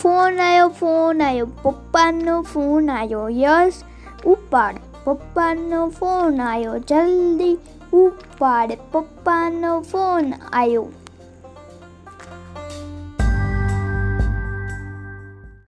phone આવ્યો phone આવ્યો પપ્પાનો phone આવ્યો યસ ઉપાડ, પપ્પાનો ફોન આવ્યો જલ્દી ઉપાડ, પપ્પાનો ફોન આવ્યો